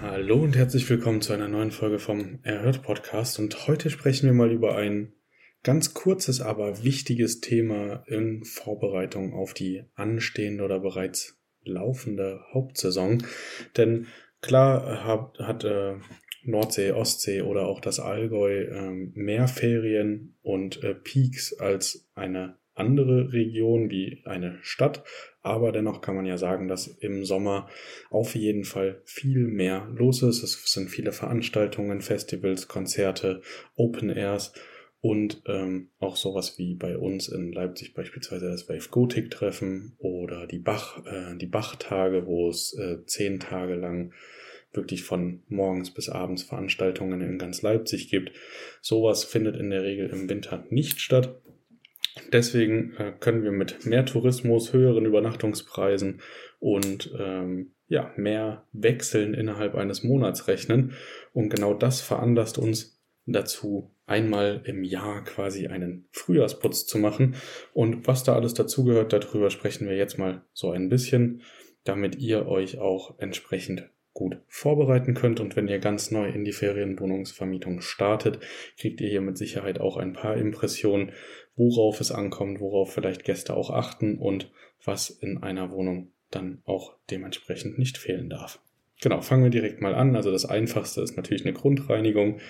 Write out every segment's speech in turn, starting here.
Hallo und herzlich willkommen zu einer neuen Folge vom Erhört Podcast. Und heute sprechen wir mal über ein ganz kurzes, aber wichtiges Thema in Vorbereitung auf die anstehende oder bereits laufende Hauptsaison. Denn klar hat, hat äh, Nordsee, Ostsee oder auch das Allgäu äh, mehr Ferien und äh, Peaks als eine andere Region wie eine Stadt, aber dennoch kann man ja sagen, dass im Sommer auf jeden Fall viel mehr los ist. Es sind viele Veranstaltungen, Festivals, Konzerte, Open Airs und ähm, auch sowas wie bei uns in Leipzig beispielsweise das Wave Gothic Treffen oder die Bach, äh, die Bachtage, wo es äh, zehn Tage lang wirklich von morgens bis abends Veranstaltungen in ganz Leipzig gibt. Sowas findet in der Regel im Winter nicht statt. Deswegen äh, können wir mit mehr Tourismus, höheren Übernachtungspreisen und ähm, ja, mehr Wechseln innerhalb eines Monats rechnen. Und genau das veranlasst uns dazu, einmal im Jahr quasi einen Frühjahrsputz zu machen. Und was da alles dazugehört, darüber sprechen wir jetzt mal so ein bisschen, damit ihr euch auch entsprechend gut vorbereiten könnt. Und wenn ihr ganz neu in die Ferienwohnungsvermietung startet, kriegt ihr hier mit Sicherheit auch ein paar Impressionen, worauf es ankommt, worauf vielleicht Gäste auch achten und was in einer Wohnung dann auch dementsprechend nicht fehlen darf. Genau, fangen wir direkt mal an. Also das Einfachste ist natürlich eine Grundreinigung.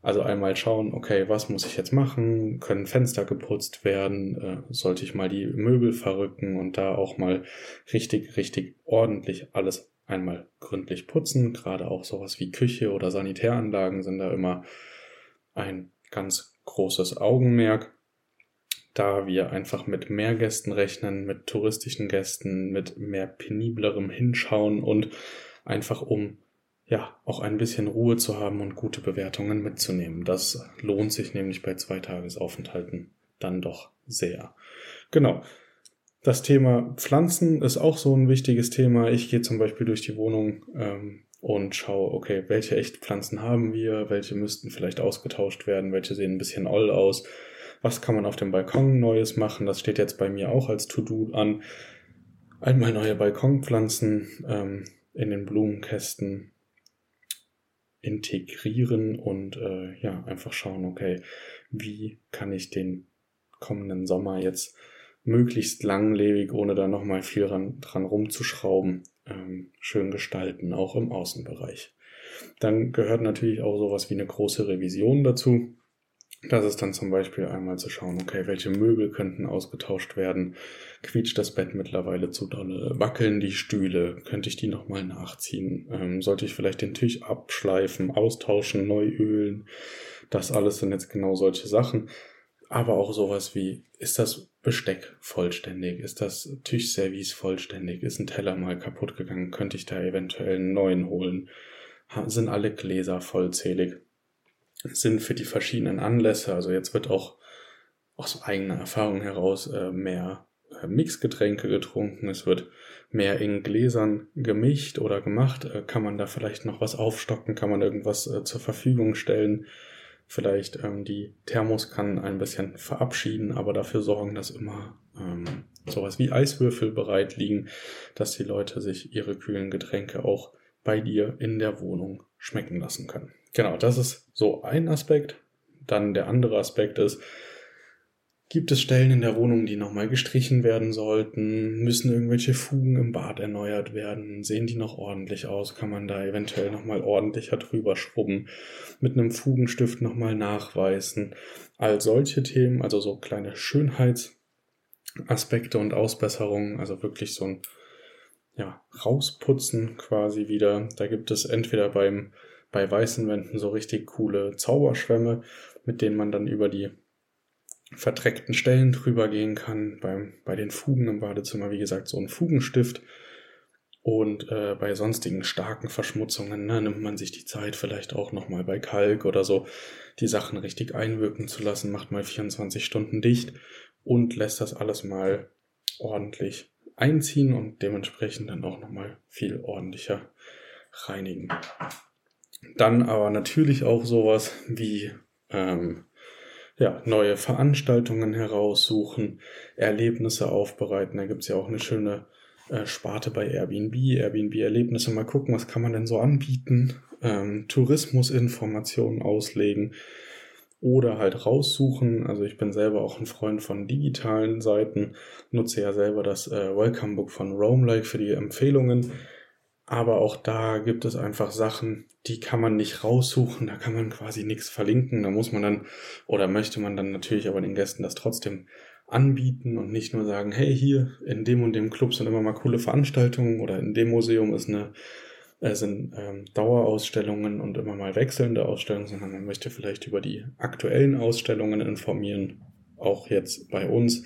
Also einmal schauen, okay, was muss ich jetzt machen? Können Fenster geputzt werden? Äh, sollte ich mal die Möbel verrücken und da auch mal richtig, richtig ordentlich alles einmal gründlich putzen. Gerade auch sowas wie Küche oder Sanitäranlagen sind da immer ein ganz großes Augenmerk, da wir einfach mit mehr Gästen rechnen, mit touristischen Gästen, mit mehr peniblerem Hinschauen und einfach um ja auch ein bisschen Ruhe zu haben und gute Bewertungen mitzunehmen. Das lohnt sich nämlich bei zwei Tagesaufenthalten dann doch sehr. Genau. Das Thema Pflanzen ist auch so ein wichtiges Thema. Ich gehe zum Beispiel durch die Wohnung ähm, und schaue, okay, welche Echtpflanzen haben wir, welche müssten vielleicht ausgetauscht werden, welche sehen ein bisschen oll aus, was kann man auf dem Balkon Neues machen. Das steht jetzt bei mir auch als To-Do an. Einmal neue Balkonpflanzen ähm, in den Blumenkästen integrieren und äh, ja, einfach schauen, okay, wie kann ich den kommenden Sommer jetzt möglichst langlebig, ohne da nochmal viel dran, dran rumzuschrauben, ähm, schön gestalten, auch im Außenbereich. Dann gehört natürlich auch sowas wie eine große Revision dazu. Das ist dann zum Beispiel einmal zu schauen, okay, welche Möbel könnten ausgetauscht werden? Quietscht das Bett mittlerweile zu dolle? Wackeln die Stühle? Könnte ich die nochmal nachziehen? Ähm, sollte ich vielleicht den Tisch abschleifen, austauschen, neu ölen? Das alles sind jetzt genau solche Sachen. Aber auch sowas wie, ist das Besteck vollständig? Ist das Tischservice vollständig? Ist ein Teller mal kaputt gegangen? Könnte ich da eventuell einen neuen holen? Sind alle Gläser vollzählig? Sind für die verschiedenen Anlässe, also jetzt wird auch aus eigener Erfahrung heraus äh, mehr äh, Mixgetränke getrunken, es wird mehr in Gläsern gemischt oder gemacht. Äh, kann man da vielleicht noch was aufstocken? Kann man irgendwas zur Verfügung stellen? vielleicht ähm, die Thermoskannen ein bisschen verabschieden, aber dafür sorgen, dass immer ähm, sowas wie Eiswürfel bereit liegen, dass die Leute sich ihre kühlen Getränke auch bei dir in der Wohnung schmecken lassen können. Genau, das ist so ein Aspekt. Dann der andere Aspekt ist, Gibt es Stellen in der Wohnung, die nochmal gestrichen werden sollten? Müssen irgendwelche Fugen im Bad erneuert werden? Sehen die noch ordentlich aus? Kann man da eventuell nochmal ordentlicher drüber schrubben? Mit einem Fugenstift nochmal nachweisen? All solche Themen, also so kleine Schönheitsaspekte und Ausbesserungen, also wirklich so ein ja, Rausputzen quasi wieder. Da gibt es entweder beim, bei weißen Wänden so richtig coole Zauberschwämme, mit denen man dann über die verdreckten Stellen drüber gehen kann. Beim, bei den Fugen im Badezimmer, wie gesagt, so ein Fugenstift. Und äh, bei sonstigen starken Verschmutzungen ne, nimmt man sich die Zeit, vielleicht auch nochmal bei Kalk oder so, die Sachen richtig einwirken zu lassen, macht mal 24 Stunden dicht und lässt das alles mal ordentlich einziehen und dementsprechend dann auch nochmal viel ordentlicher reinigen. Dann aber natürlich auch sowas wie ähm, ja, neue Veranstaltungen heraussuchen, Erlebnisse aufbereiten. Da gibt's ja auch eine schöne äh, Sparte bei Airbnb, Airbnb-Erlebnisse mal gucken, was kann man denn so anbieten, ähm, Tourismusinformationen auslegen oder halt raussuchen. Also ich bin selber auch ein Freund von digitalen Seiten, nutze ja selber das äh, Welcome Book von Roamlike für die Empfehlungen. Aber auch da gibt es einfach Sachen, die kann man nicht raussuchen, da kann man quasi nichts verlinken. Da muss man dann oder möchte man dann natürlich aber den Gästen das trotzdem anbieten und nicht nur sagen, hey, hier in dem und dem Club sind immer mal coole Veranstaltungen oder in dem Museum ist eine äh, sind ähm, Dauerausstellungen und immer mal wechselnde Ausstellungen, sondern man möchte vielleicht über die aktuellen Ausstellungen informieren. Auch jetzt bei uns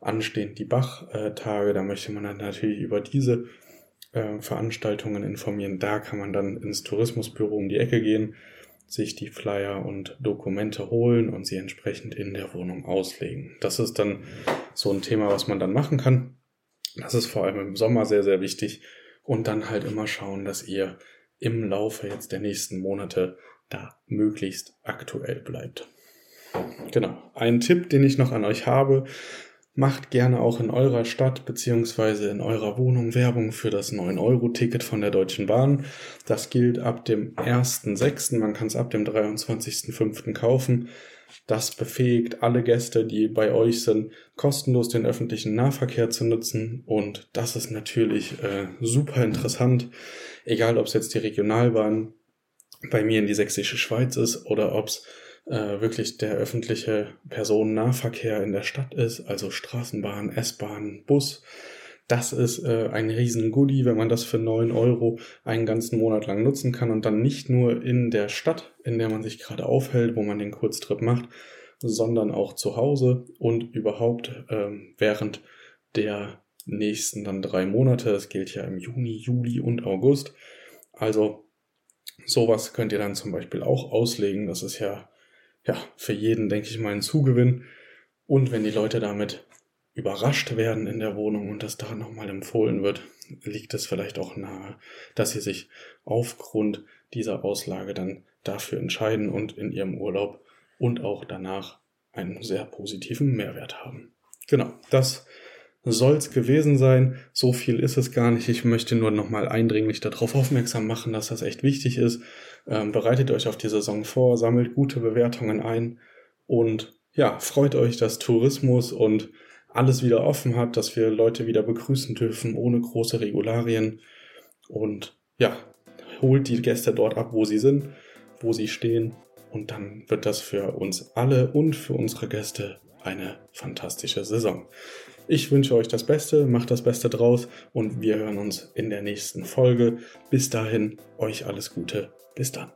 anstehen die Bach-Tage, da möchte man dann natürlich über diese äh, Veranstaltungen informieren. Da kann man dann ins Tourismusbüro um die Ecke gehen, sich die Flyer und Dokumente holen und sie entsprechend in der Wohnung auslegen. Das ist dann so ein Thema, was man dann machen kann. Das ist vor allem im Sommer sehr, sehr wichtig, und dann halt immer schauen, dass ihr im Laufe jetzt der nächsten Monate da möglichst aktuell bleibt. Genau. Ein Tipp, den ich noch an euch habe, macht gerne auch in eurer Stadt beziehungsweise in eurer Wohnung Werbung für das 9-Euro-Ticket von der Deutschen Bahn. Das gilt ab dem 1.6. Man kann es ab dem 23.5. kaufen. Das befähigt alle Gäste, die bei euch sind, kostenlos den öffentlichen Nahverkehr zu nutzen. Und das ist natürlich äh, super interessant, egal ob es jetzt die Regionalbahn bei mir in die sächsische Schweiz ist oder ob es äh, wirklich der öffentliche Personennahverkehr in der Stadt ist, also Straßenbahn, S-Bahn, Bus. Das ist äh, ein riesen Goodie, wenn man das für neun Euro einen ganzen Monat lang nutzen kann und dann nicht nur in der Stadt, in der man sich gerade aufhält, wo man den Kurztrip macht, sondern auch zu Hause und überhaupt ähm, während der nächsten dann drei Monate. Das gilt ja im Juni, Juli und August. Also sowas könnt ihr dann zum Beispiel auch auslegen. Das ist ja, ja für jeden, denke ich mal, ein Zugewinn. Und wenn die Leute damit überrascht werden in der Wohnung und das da nochmal empfohlen wird, liegt es vielleicht auch nahe, dass sie sich aufgrund dieser Auslage dann dafür entscheiden und in ihrem Urlaub und auch danach einen sehr positiven Mehrwert haben. Genau, das soll's gewesen sein. So viel ist es gar nicht. Ich möchte nur nochmal eindringlich darauf aufmerksam machen, dass das echt wichtig ist. Ähm, bereitet euch auf die Saison vor, sammelt gute Bewertungen ein und ja, freut euch, dass Tourismus und alles wieder offen hat, dass wir Leute wieder begrüßen dürfen ohne große Regularien. Und ja, holt die Gäste dort ab, wo sie sind, wo sie stehen. Und dann wird das für uns alle und für unsere Gäste eine fantastische Saison. Ich wünsche euch das Beste, macht das Beste draus und wir hören uns in der nächsten Folge. Bis dahin, euch alles Gute. Bis dann.